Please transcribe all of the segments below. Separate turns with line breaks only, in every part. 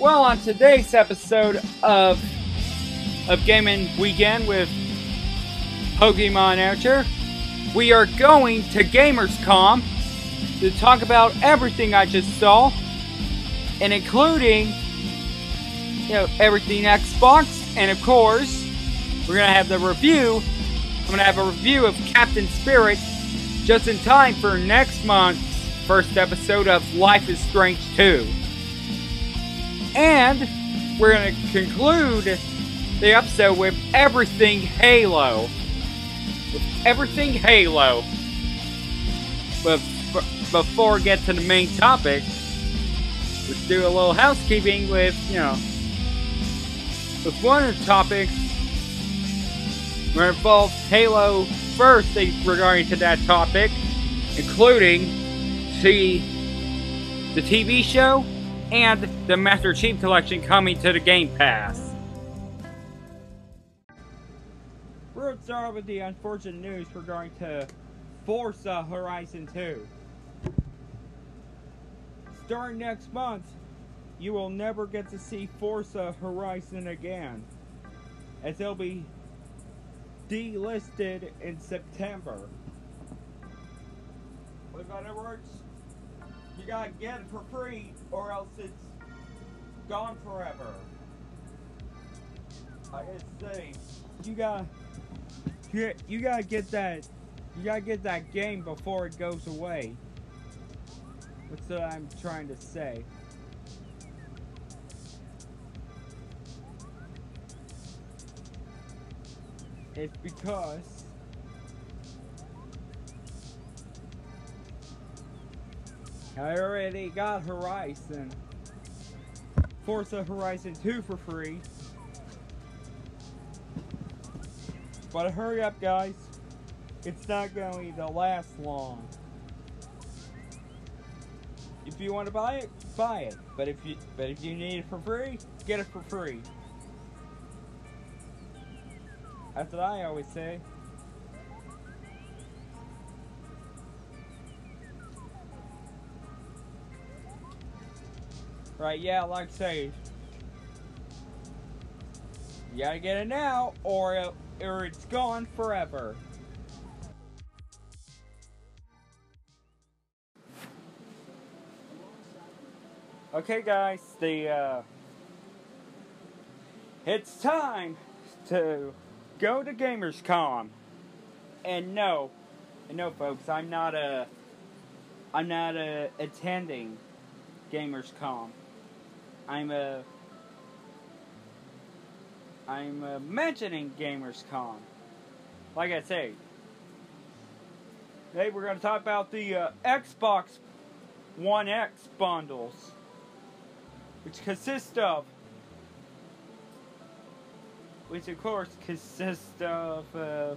Well, on today's episode of of Gaming Weekend with Pokemon Archer, we are going to Gamerscom to talk about everything I just saw, and including you know everything Xbox, and of course, we're gonna have the review. I'm gonna have a review of Captain Spirit just in time for next month's first episode of Life is Strange 2. And we're going to conclude the episode with everything Halo. With everything Halo. But before we get to the main topic, let's do a little housekeeping with, you know, with one of the topics. We're involved Halo first regarding to that topic, including see the TV show and the Master Chief Collection coming to the Game Pass. We're going to start with the unfortunate news regarding to Forza Horizon 2. Starting next month, you will never get to see Forza Horizon again, as it'll be delisted in September. In other words, you gotta get it for free or else it's gone forever. I gotta say, you gotta, you, you gotta get that, you gotta get that game before it goes away. That's what I'm trying to say. It's because I already got Horizon. Forza Horizon 2 for free. But hurry up guys. It's not going to last long. If you want to buy it, buy it. But if you but if you need it for free, get it for free. That's what I always say. Right, yeah, like I say, you gotta get it now, or, it, or it's gone forever. Okay, guys, the, uh, it's time to go to Gamerscom. And no, no, folks, I'm not a, I'm not a attending Gamerscom. I'm a, I'm mentioning Gamerscom. Like I say, today we're going to talk about the uh, Xbox One X bundles, which consist of which of course consists of uh,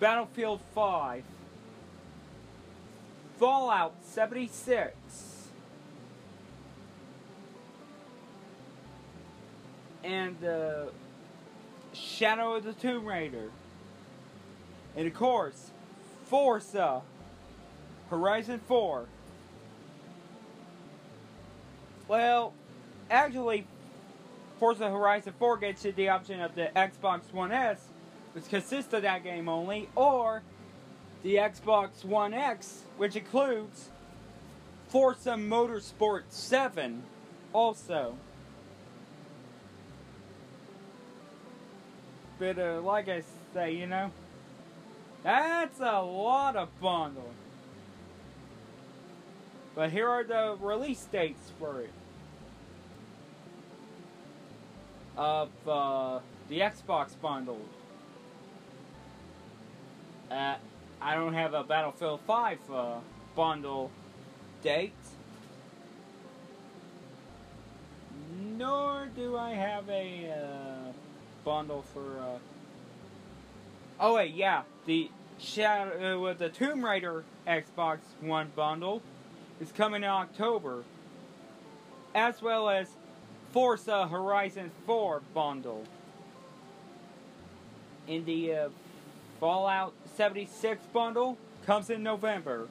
Battlefield 5, Fallout 76, and uh, Shadow of the Tomb Raider, and of course, Forza Horizon 4. Well, actually, Forza Horizon 4 gets you the option of the Xbox One S, which consists of that game only, or the Xbox One X, which includes Forza Motorsport 7 also. But uh, like I say, you know, that's a lot of bundle. But here are the release dates for it. of uh, the Xbox bundle. Uh, I don't have a Battlefield 5 uh, bundle date. Nor do I have a uh, bundle for. Uh, oh wait, yeah, the Shadow with uh, the Tomb Raider Xbox One bundle is coming in October, as well as Forza Horizon 4 bundle. In the uh, Fallout 76 bundle comes in November.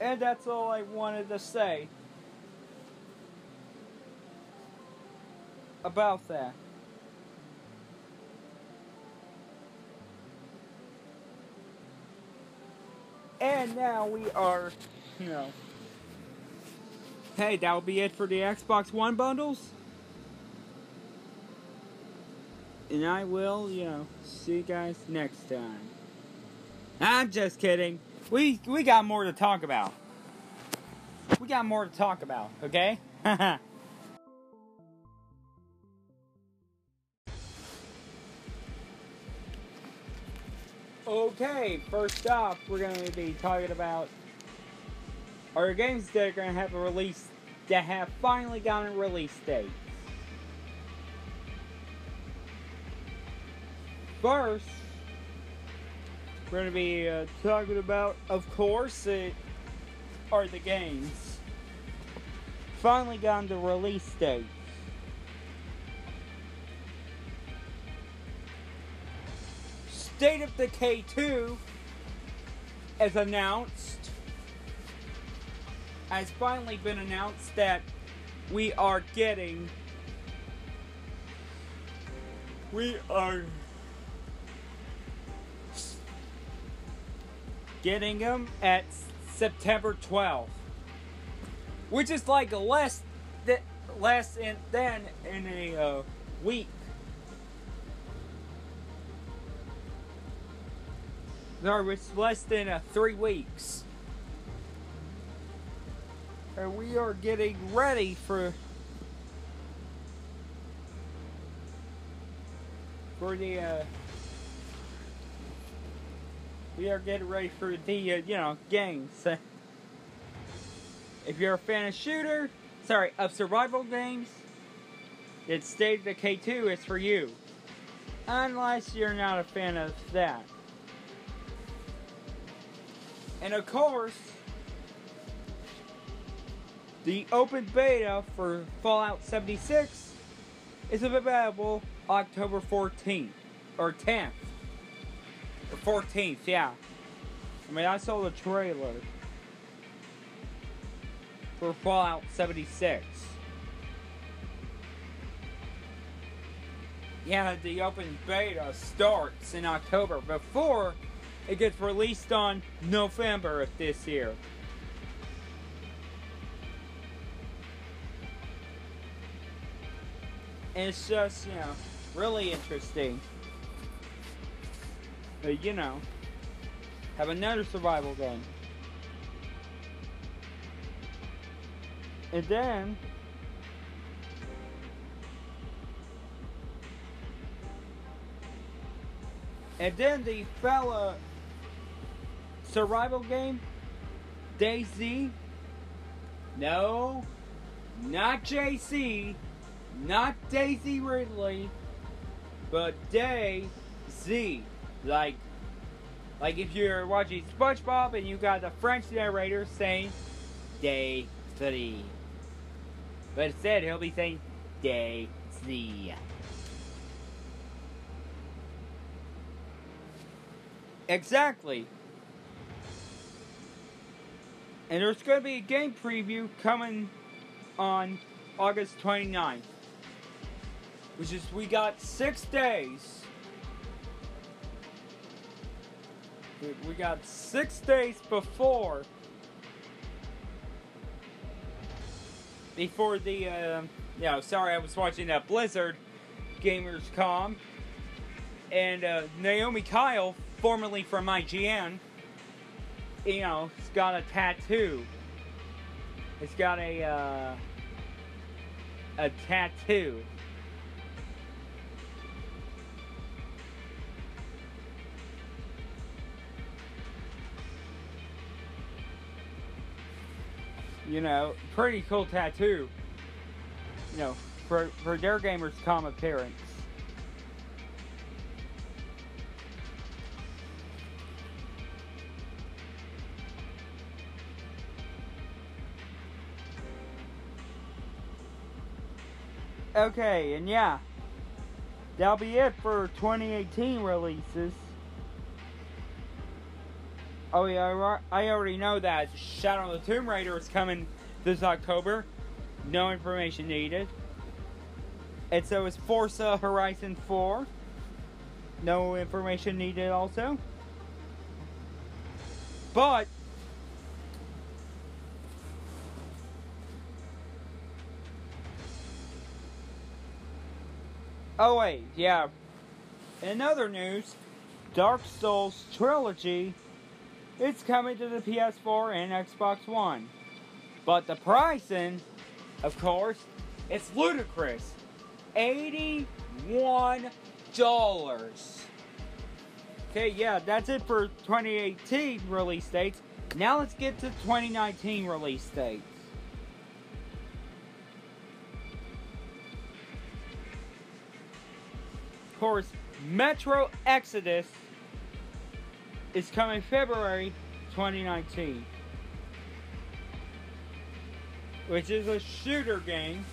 And that's all I wanted to say about that. And now we are, you know. Hey, that will be it for the Xbox One bundles. And I will, you know, see you guys next time. I'm just kidding. We we got more to talk about. We got more to talk about, okay? okay, first off, we're going to be talking about our games that are going to have a release that have finally gotten a release date. First, we're going to be uh, talking about, of course, it are the games. Finally gotten the release date. State of Decay 2 as announced has finally been announced that we are getting we are getting them at September 12th, which is like less that less in than in a uh, week. No, it's less than uh, three weeks. And we are getting ready for for the uh, we are getting ready for the, uh, you know, games. if you're a fan of shooter, sorry, of survival games, it's State of Decay two is for you. Unless you're not a fan of that. And of course, the open beta for Fallout 76 is available October 14th or 10th. The 14th, yeah. I mean, I saw the trailer for Fallout 76. Yeah, the open beta starts in October before it gets released on November of this year. And it's just, you know, really interesting uh, you know, have another survival game. And then And then the fella survival game, DayZ. No, not JC, not Daisy Ridley, but Day Z. Like, like if you're watching SpongeBob and you got the French narrator saying day three. But instead he'll be saying day three. Exactly. And there's going to be a game preview coming on August 29th. Which is, we got six days we got six days before before the uh, yeah sorry I was watching that Blizzard Gamers.com. And uh, Naomi Kyle formerly from IGN you know it's got a tattoo it's got a uh, a tattoo You know, pretty cool tattoo. You know, for, for their gamers' calm appearance. Okay, and yeah, that'll be it for 2018 releases. Oh yeah, I already know that Shadow of the Tomb Raider is coming this October. No information needed. And so is Forza Horizon 4. No information needed also. But Oh wait, yeah. In other news, Dark Souls Trilogy it's coming to the PS4 and Xbox One. But the pricing, of course, it's ludicrous. $81. Okay, yeah, that's it for 2018 release dates. Now let's get to 2019 release dates. Course, Metro Exodus is coming February 2019, which is a shooter game.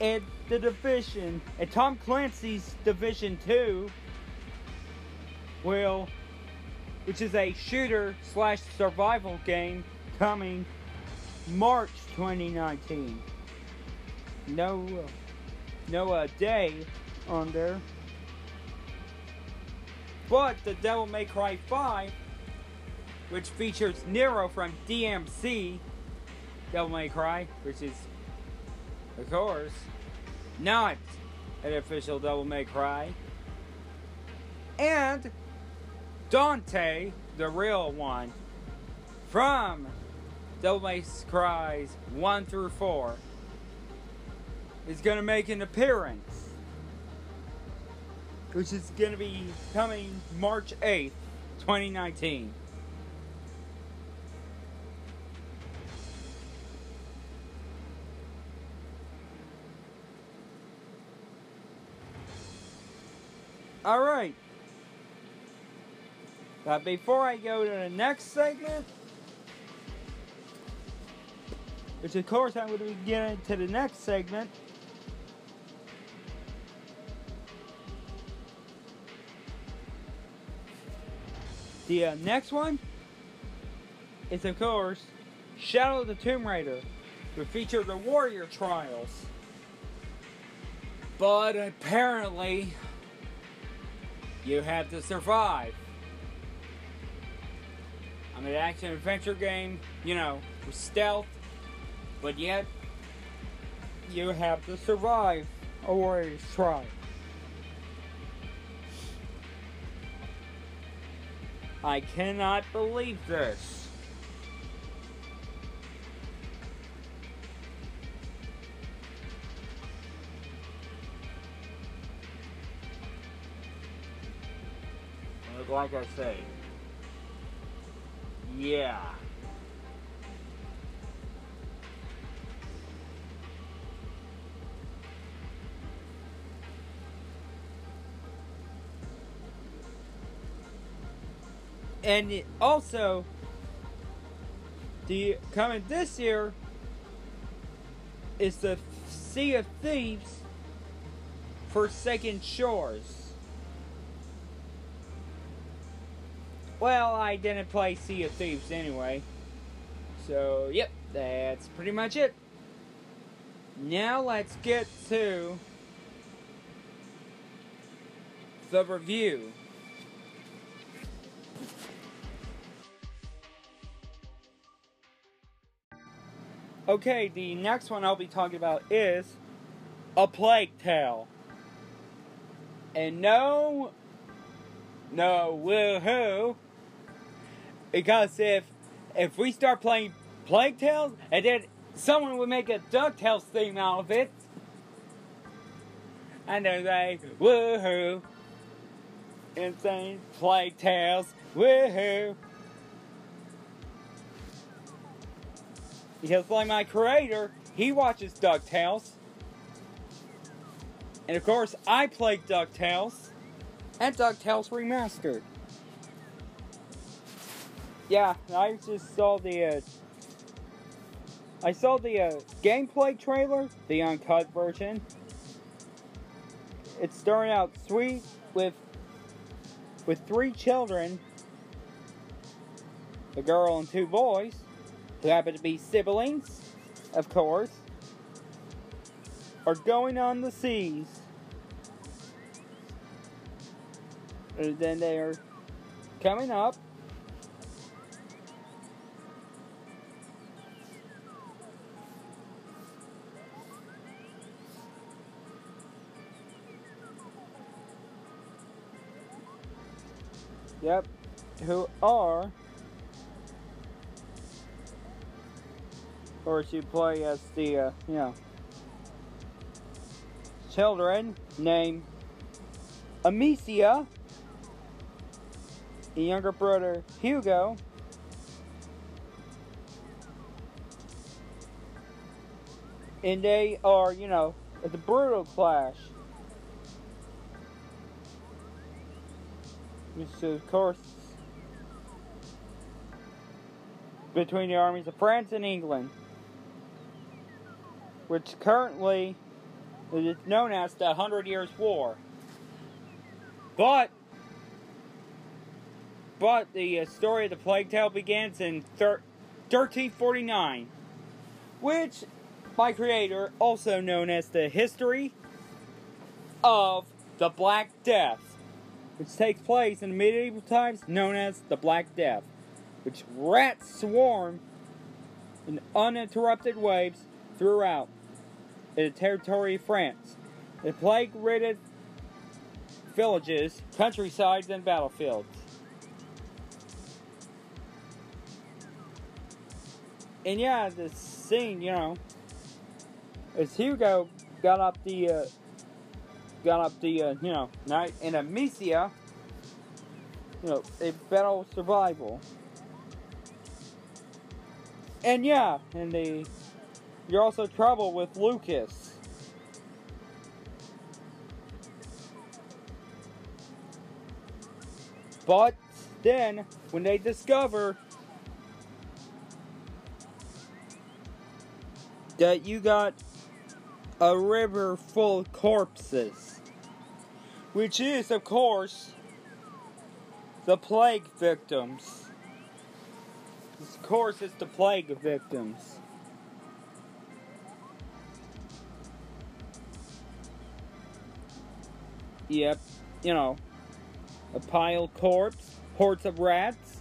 And the Division, and Tom Clancy's Division 2 will, which is a shooter slash survival game, coming March 2019. No, no uh, day on there. But the Devil May Cry 5, which features Nero from DMC, Devil May Cry, which is, of course, not an official Devil May Cry, and Dante, the real one, from Devil May Cry's 1 through 4, is going to make an appearance which is going to be coming March 8th, 2019. All right. But before I go to the next segment, which of course I'm going to be getting to the next segment, The uh, next one is, of course, Shadow of the Tomb Raider, which featured the Warrior Trials. But apparently, you have to survive. I mean, an action adventure game, you know, with stealth, but yet you have to survive a warrior's trial. I cannot believe this. Like I say, yeah. And also the coming this year is the Sea of Thieves Forsaken Shores. Well, I didn't play Sea of Thieves anyway. So, yep, that's pretty much it. Now let's get to the review. Okay, the next one I'll be talking about is A Plague Tale. And no, no, woohoo. Because if if we start playing Plague Tales and then someone would make a DuckTales theme out of it, and they're like, woohoo. Insane Plague Tales, woohoo. Because, like my creator, he watches DuckTales. And of course, I played DuckTales and DuckTales Remastered. Yeah, I just saw the. Uh, I saw the uh, gameplay trailer, the uncut version. It's started out sweet with with three children a girl and two boys, who happen to be siblings, of course, are going on the seas. And then they are coming up. Yep, who are or she play as the uh, you know children named Amicia, a younger brother Hugo, and they are you know the brutal clash. Which of course, between the armies of France and England which currently is known as the Hundred Years' War. But, but the uh, story of the Plague Tale begins in 1349, which my creator, also known as the History of the Black Death, which takes place in medieval times known as the Black Death, which rats swarm in uninterrupted waves throughout in the territory of France. The plague ridden villages, countrysides, and battlefields. And yeah, the scene, you know, as Hugo got up the, uh, got up the, uh, you know, night in Amicia, you know, a battle survival. And yeah, and the you're also trouble with Lucas. But then, when they discover that you got a river full of corpses, which is, of course, the plague victims. Of course, it's the plague victims. Yep, you know, a pile corpse, hordes of rats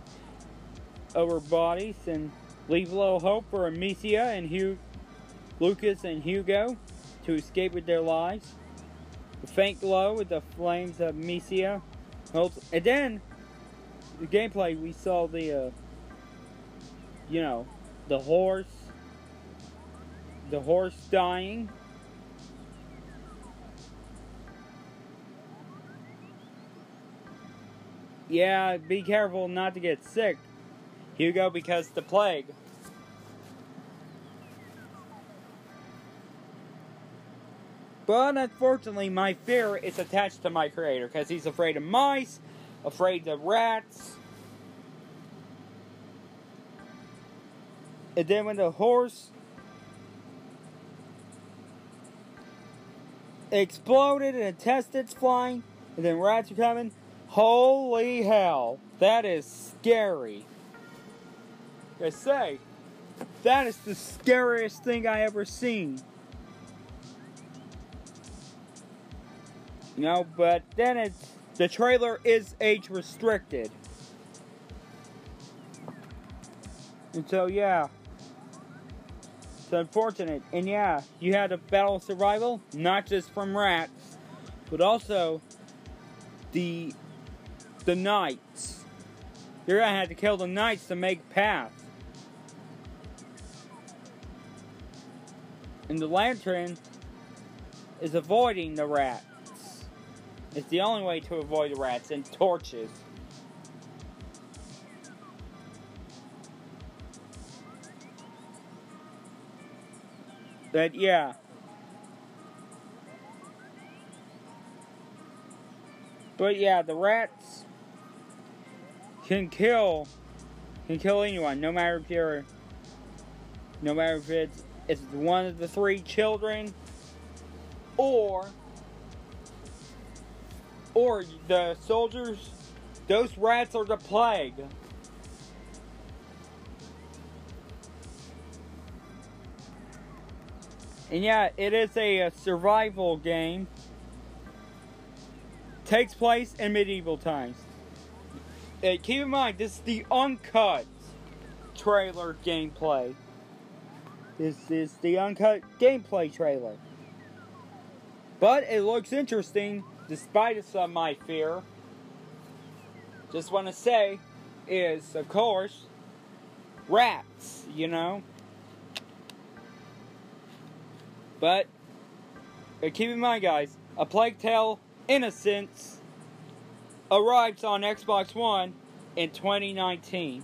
over bodies, and leave a little hope for Amicia and Hugh, Lucas and Hugo to escape with their lives. The faint glow with the flames of Amicia. And then, the gameplay, we saw the, uh, you know, the horse, the horse dying Yeah, be careful not to get sick, Hugo, because the plague. But unfortunately, my fear is attached to my creator because he's afraid of mice, afraid of rats. And then when the horse exploded and its flying, and then rats are coming, Holy hell, that is scary. I say, that is the scariest thing I ever seen. You know, but then it's the trailer is age restricted. And so yeah. It's unfortunate. And yeah, you had a battle survival, not just from rats, but also the the knights. You're gonna have to kill the knights to make path. And the lantern is avoiding the rats. It's the only way to avoid the rats, and torches. But yeah. But yeah, the rats can kill can kill anyone, no matter if you're no matter if it's it's one of the three children or or the soldiers those rats are the plague. And yeah, it is a, a survival game. Takes place in medieval times. Uh, keep in mind, this is the uncut trailer gameplay. This is the uncut gameplay trailer. But it looks interesting, despite some of my fear. Just want to say, is of course, rats, you know? But, but keep in mind, guys, A Plague Tale Innocence arrives on Xbox One in 2019.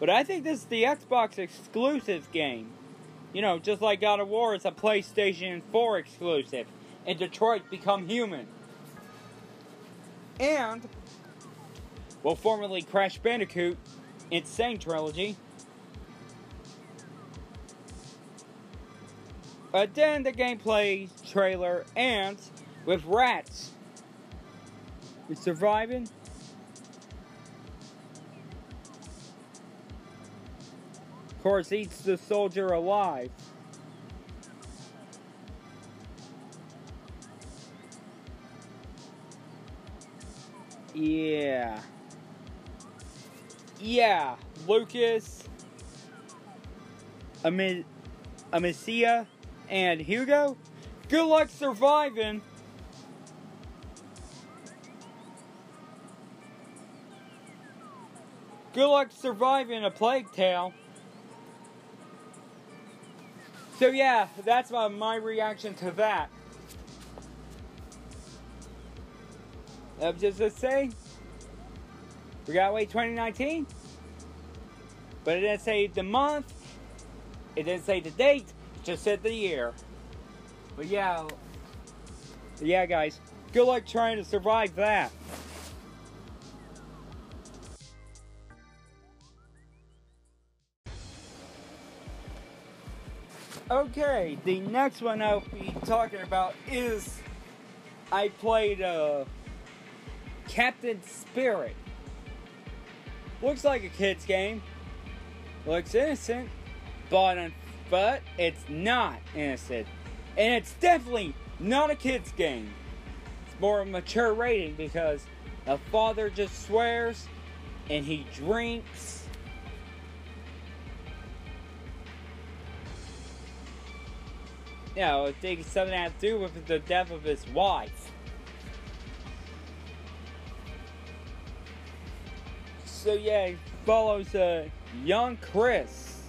But I think this is the Xbox exclusive game. You know, just like God of War is a PlayStation 4 exclusive. And Detroit Become Human. And, well, formerly Crash Bandicoot, N. Sane Trilogy. But then the gameplay trailer ends with rats. You surviving? Of course, eats the soldier alive. Yeah. Yeah, Lucas, Ami- Amicia, and Hugo, good luck surviving. Good luck surviving a plague tale. So yeah, that's my reaction to that. I'm just to say, we gotta wait 2019. But it didn't say the month. It didn't say the date. It just said the year. But yeah, yeah, guys, good luck trying to survive that. Okay, the next one I'll be talking about is I played uh, Captain Spirit. Looks like a kid's game. Looks innocent, but but it's not innocent, and it's definitely not a kid's game. It's more a mature rating because the father just swears and he drinks you know, think something had to do with the death of his wife. So yeah, he follows uh, young Chris.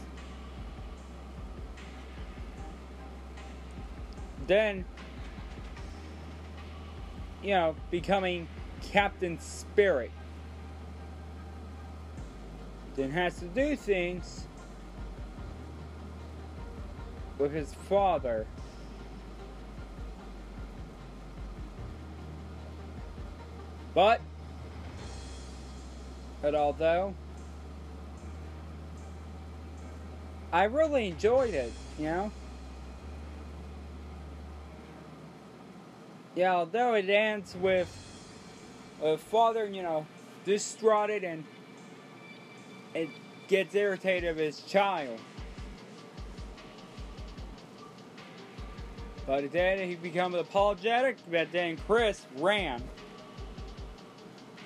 Then, you know, becoming Captain Spirit. Then has to do things with his father. But, but although, I really enjoyed it, you know? Yeah, although it ends with a father, you know, distraught and it gets irritated of his child. Uh, but then he becomes apologetic, but then Chris ran.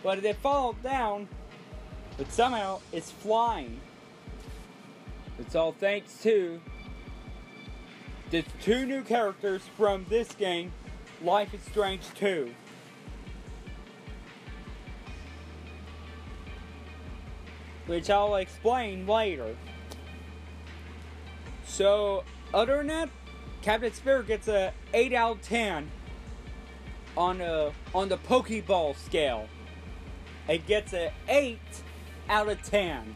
But it followed down, but somehow it's flying. It's all thanks to the two new characters from this game, Life is Strange 2. Which I'll explain later. So, other than that, Captain Spirit gets a 8 out of 10 on a on the Pokeball scale. It gets a 8 out of 10.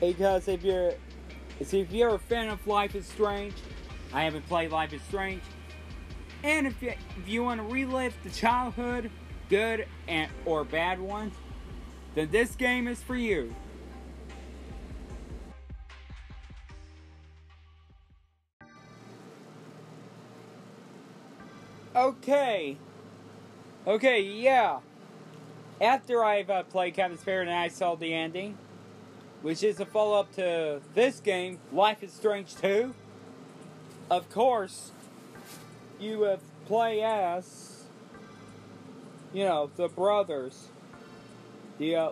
Because if you're see if you're a fan of Life is Strange, I haven't played Life is Strange. And if you if you want to relive the childhood, good and or bad ones, then this game is for you. Okay. Okay, yeah. After I've uh, played Captain Spirit and I saw the ending, which is a follow up to this game, Life is Strange 2. Of course, you have play as, you know, the brothers, the uh,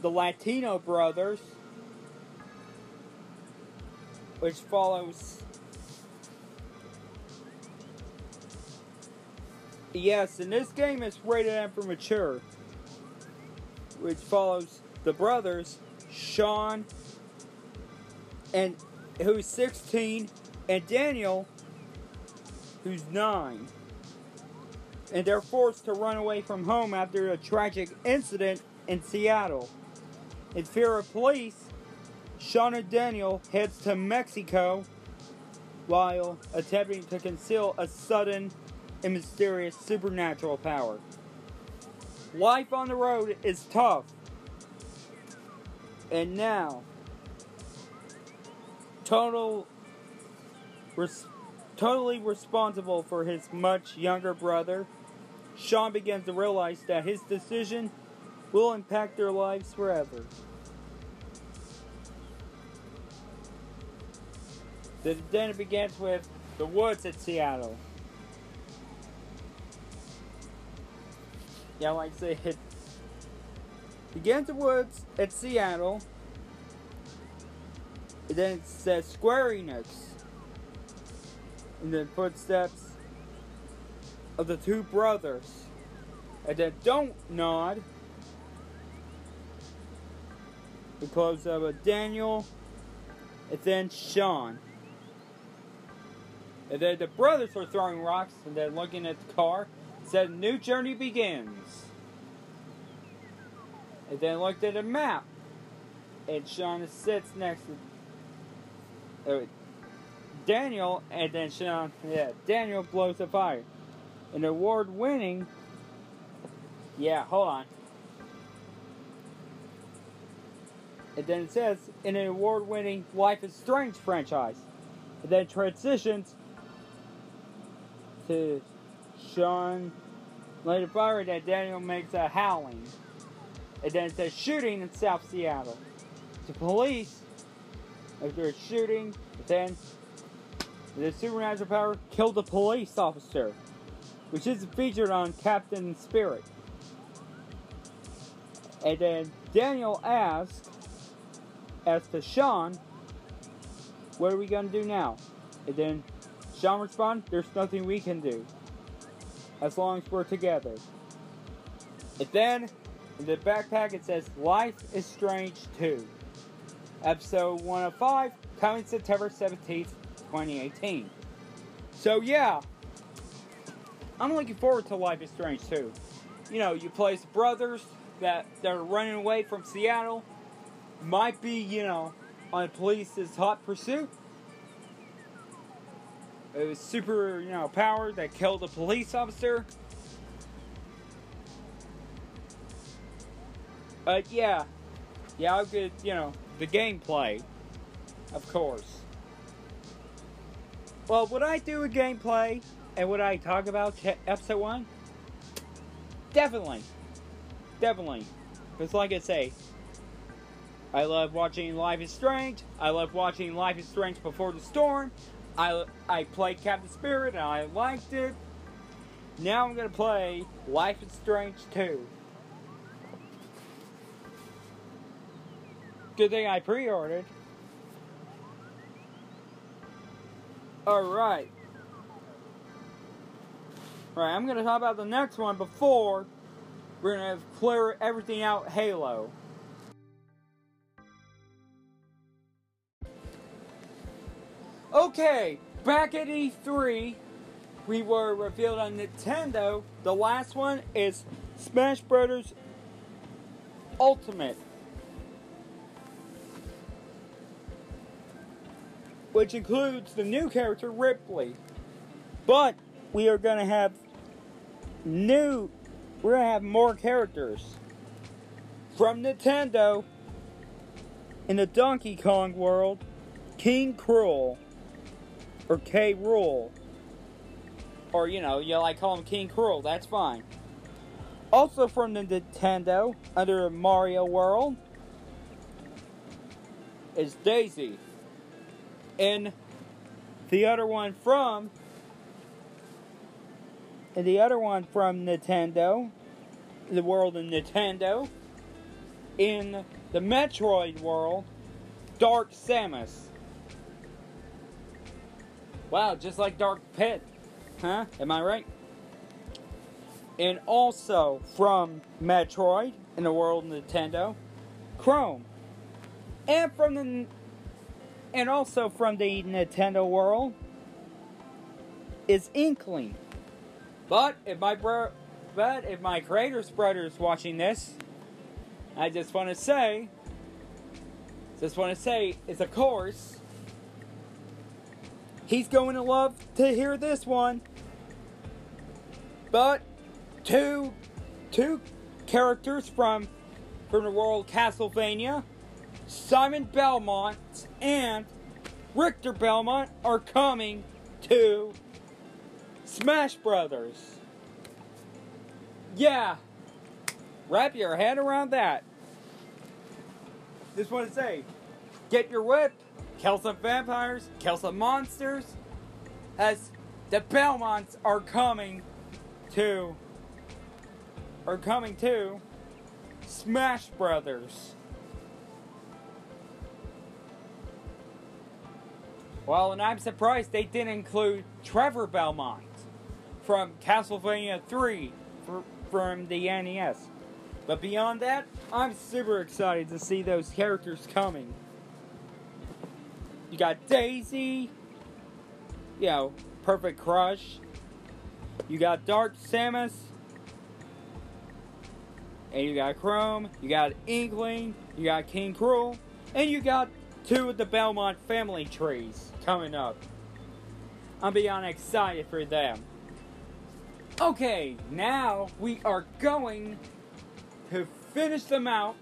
the Latino brothers, which follows. Yes, and this game is rated M for mature, which follows the brothers, Sean, and who's 16, and Daniel, who's 9. And they're forced to run away from home after a tragic incident in Seattle. In fear of police, Sean and Daniel heads to Mexico while attempting to conceal a sudden and mysterious supernatural power. Life on the road is tough. And now, total, res, totally responsible for his much younger brother, Sean begins to realize that his decision will impact their lives forever. Then it begins with the woods at Seattle. Yeah, like I say, it begins the woods at Seattle. And then it says Square Enix. And then footsteps of the two brothers. And then don't nod. Because of Daniel. And then Sean. And then the brothers are throwing rocks and then looking at the car. Said new journey begins. And then looked at a map. And Sean sits next to uh, Daniel, and then Sean, yeah, Daniel blows a fire. An award winning, yeah, hold on. And then it says, in an award winning Life is Strange franchise. And then transitions to Sean later fire that Daniel makes a howling. And then it says shooting in South Seattle. The police, after a shooting, then the supernatural power killed a police officer, which is featured on Captain Spirit. And then Daniel asks, as to Sean, what are we gonna do now? And then Sean responds, there's nothing we can do. As long as we're together. And then, in the backpack it says, Life is Strange 2. Episode 105, coming September 17th, 2018. So yeah, I'm looking forward to Life is Strange 2. You know, you play as brothers that, that are running away from Seattle. Might be, you know, on police's hot pursuit. It was super, you know, power that killed a police officer. But yeah, yeah, I'll get, you know, the gameplay, of course. Well, would I do a gameplay and would I talk about episode one? Definitely. Definitely. Because, like I say, I love watching Life is Strange. I love watching Life is Strange Before the Storm. I, I played Captain Spirit and I liked it. Now I'm going to play Life is Strange 2. Good thing I pre ordered. Alright. Alright, I'm going to talk about the next one before we're going to clear everything out Halo. Okay, back at E3, we were revealed on Nintendo. The last one is Smash Brothers Ultimate. Which includes the new character Ridley. But we are to have new, we're going to have more characters from Nintendo in the Donkey Kong world King Cruel or K. Rool. Or, you know, you like call him King Cruel, that's fine. Also from the Nintendo, under Mario World, is Daisy. And the other one from and the other one from Nintendo, the world of Nintendo, in the Metroid world, Dark Samus. Wow, just like Dark Pit. Huh? Am I right? And also from Metroid in the world of Nintendo, Chrom. And from the and also from the Nintendo world is Inkling. But if my bro but if my creator's brother is watching this, I just want to say just want to say it's a course he's going to love to hear this one. But two two characters from from the world Castlevania, Simon Belmont and Richter Belmont are coming to Smash Brothers. Yeah. Wrap your head around that. Just want to say, get your whip kill some vampires, kill some monsters, as the Belmonts are coming to are coming to Smash Brothers. Well, and I'm surprised they didn't include Trevor Belmont from Castlevania 3 from the NES. But beyond that, I'm super excited to see those characters coming. You got Daisy, you know, Perfect Crush. You got Dark Samus. And you got Chrom. You got Inkling. You got King. Rool. And you got two of the Belmont family trees coming up. I'm beyond excited for them. Okay, now we are going to finish them out,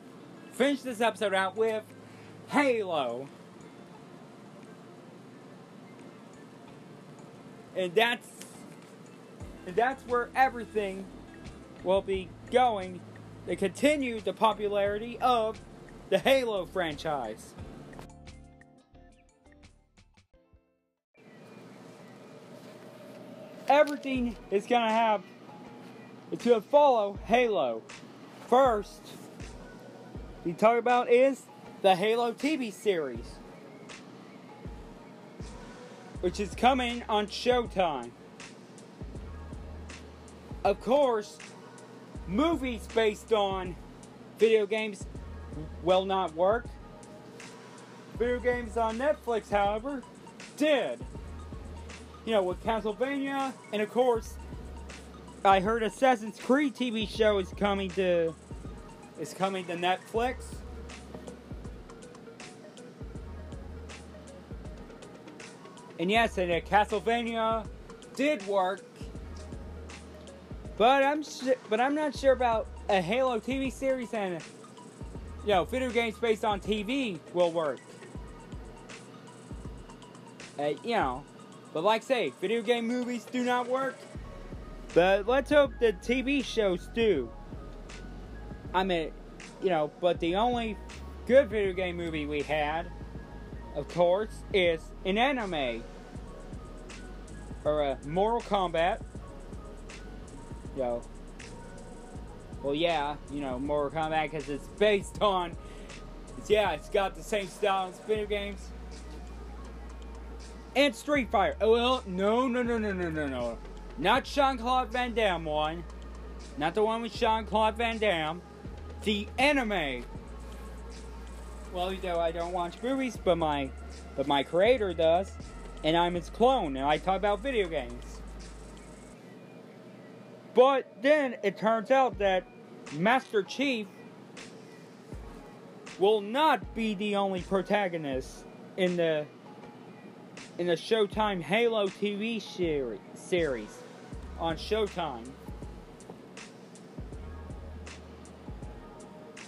finish this episode out with Halo. And that's and that's where everything will be going to continue the popularity of the Halo franchise. Everything is gonna have gonna follow Halo. First, we talk about is the Halo TV series which is coming on Showtime. Of course, movies based on video games will not work. Video games on Netflix, however, did. You know, with Castlevania, and of course, I heard Assassin's Creed TV show is coming to is coming to Netflix. And yes, and Castlevania did work, but I'm but I'm not sure about a Halo TV series and you know video games based on TV will work. Uh, you know, but like say, video game movies do not work. But let's hope the TV shows do. I mean, you know, but the only good video game movie we had of course, is an anime or a Mortal Kombat. Yo. Well, yeah, you know, Mortal Kombat because it's based on. It's, yeah, it's got the same style as video games. And Street Fighter. Oh, well, no, no, no, no, no, no, no. Not Jean-Claude Van Damme one. Not the one with Jean-Claude Van Damme. The anime well, you know, I don't watch movies, but my but my creator does, and I'm his clone, and I talk about video games. But then it turns out that Master Chief will not be the only protagonist in the in the Showtime Halo TV series series on Showtime.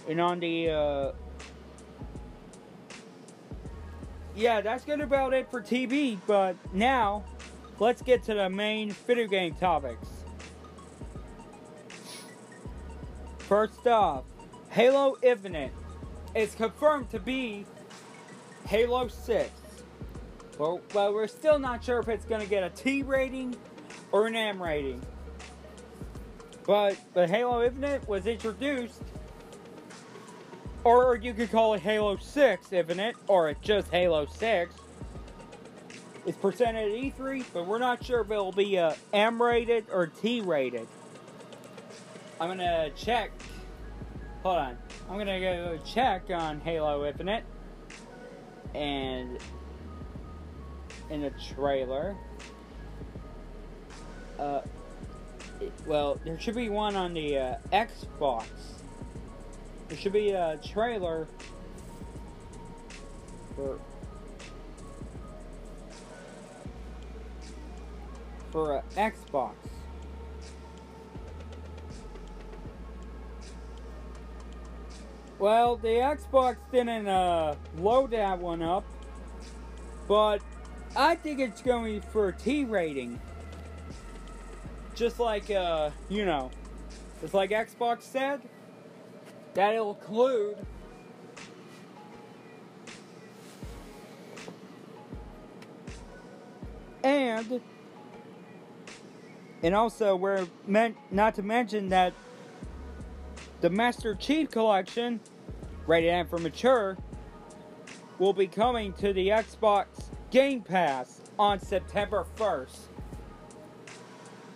And on the uh, yeah, that's good about it for TV, but now let's get to the main video game topics. First off, Halo Infinite is confirmed to be Halo 6. Well, well, we're still not sure if it's going to get a T rating or an M rating. But, but Halo Infinite was introduced, or you could call it Halo 6 Infinite, or it's just Halo 6. It's presented at E3, but we're not sure if it'll be uh, M rated or T rated. I'm gonna check. Hold on. I'm gonna go check on Halo Infinite and in the trailer. Uh, well, there should be one on the uh, Xbox. There should be a trailer for for a Xbox. Well, the Xbox didn't uh, load that one up, but I think it's going for a T rating. Just like, uh, you know, just like Xbox said, that it'll include and and also we're meant not to mention that the Master Chief Collection, rated M for mature, will be coming to the Xbox Game Pass on September 1st.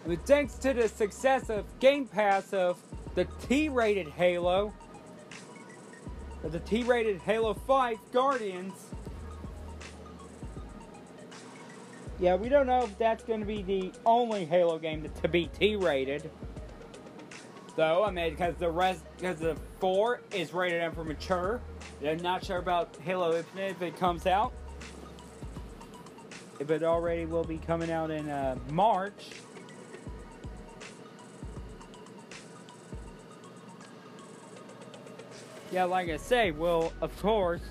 And thanks to the success of Game Pass of the T-rated Halo, the T-rated Halo 5 Guardians, yeah, we don't know if that's going to be the only Halo game to be T-rated. Though, I mean, because the rest, because the 4 is rated M for mature. I'm not sure about Halo Infinite if it comes out. If it already will be coming out in uh, March. Yeah, like I say, will of course,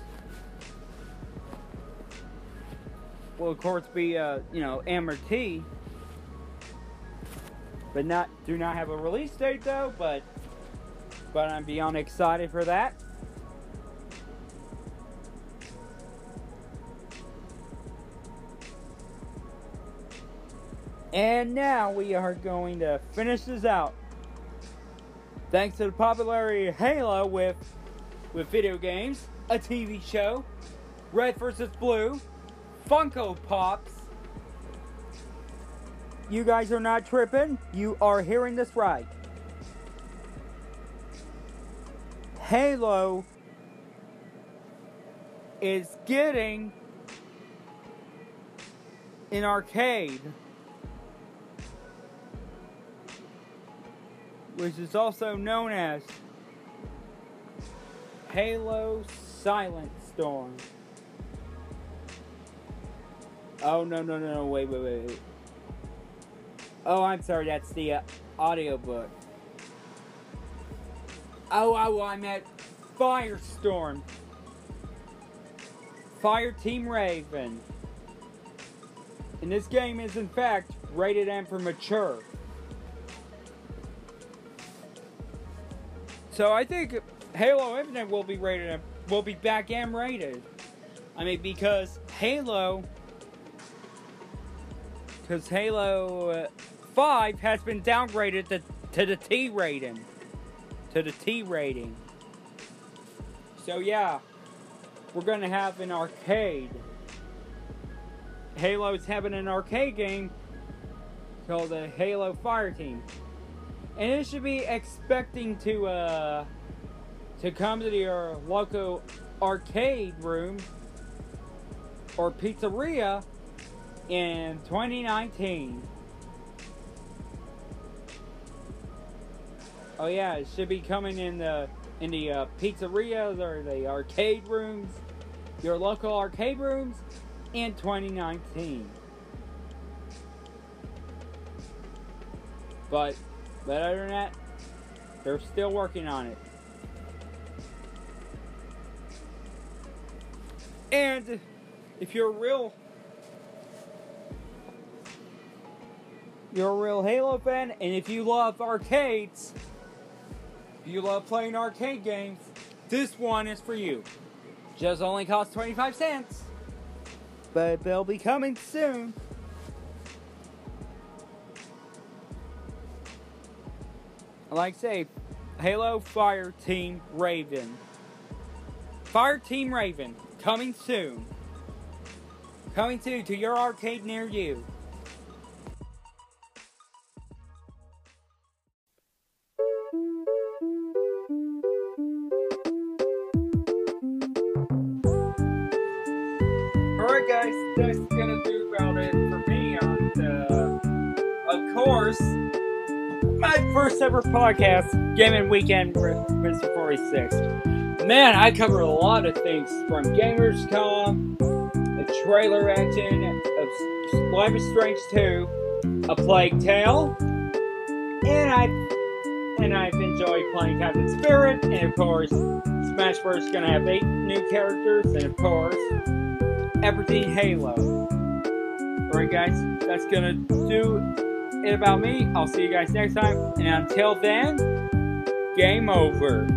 will of course be uh, you know or T but not do not have a release date though. But but I'm beyond excited for that. And now we are going to finish this out. Thanks to the popularity Halo with with video games, a TV show, Red vs. Blue, Funko Pops, you guys are not tripping. You are hearing this right. Halo is getting an arcade, which is also known as Halo Silent Storm. Oh, no, no, no, no, wait, wait, wait. Oh, I'm sorry, that's the uh, audiobook. Oh, oh, I'm at Firestorm. Fire Team Raven. And this game is, in fact, rated M for mature. So I think Halo Infinite will be rated will be back M rated. I mean, because Halo, because Halo uh, 5 has been downgraded to, to the T rating. To the T rating. So yeah, we're gonna have an arcade. Halo's having an arcade game called the Halo Fire Team. And it should be expecting to uh to come to your local arcade room or pizzeria in 2019. Oh yeah, it should be coming in the in the uh, pizzerias or the arcade rooms, your local arcade rooms, in 2019. But, but other than that, they're still working on it. And if you're a real you're a real Halo fan, and if you love arcades, if you love playing arcade games, this one is for you. Just only costs 25 cents. But they'll be coming soon. Like I say, Halo Fire Team Raven. Fire Team Raven, coming soon. Coming soon to your arcade near you. Alright guys, that's gonna do about it for me on the, of course, my first ever podcast, Gaming Weekend with Mr. 46. Man, I cover a lot of things from Gamescom, a trailer action of Life is Strange 2, A Plague Tale, and I and I've enjoyed playing Captain Spirit, and of course, Smash Bros. is gonna have eight new characters, and of course, everything Halo. Alright, guys, that's gonna do it about me. I'll see you guys next time, and until then, game over.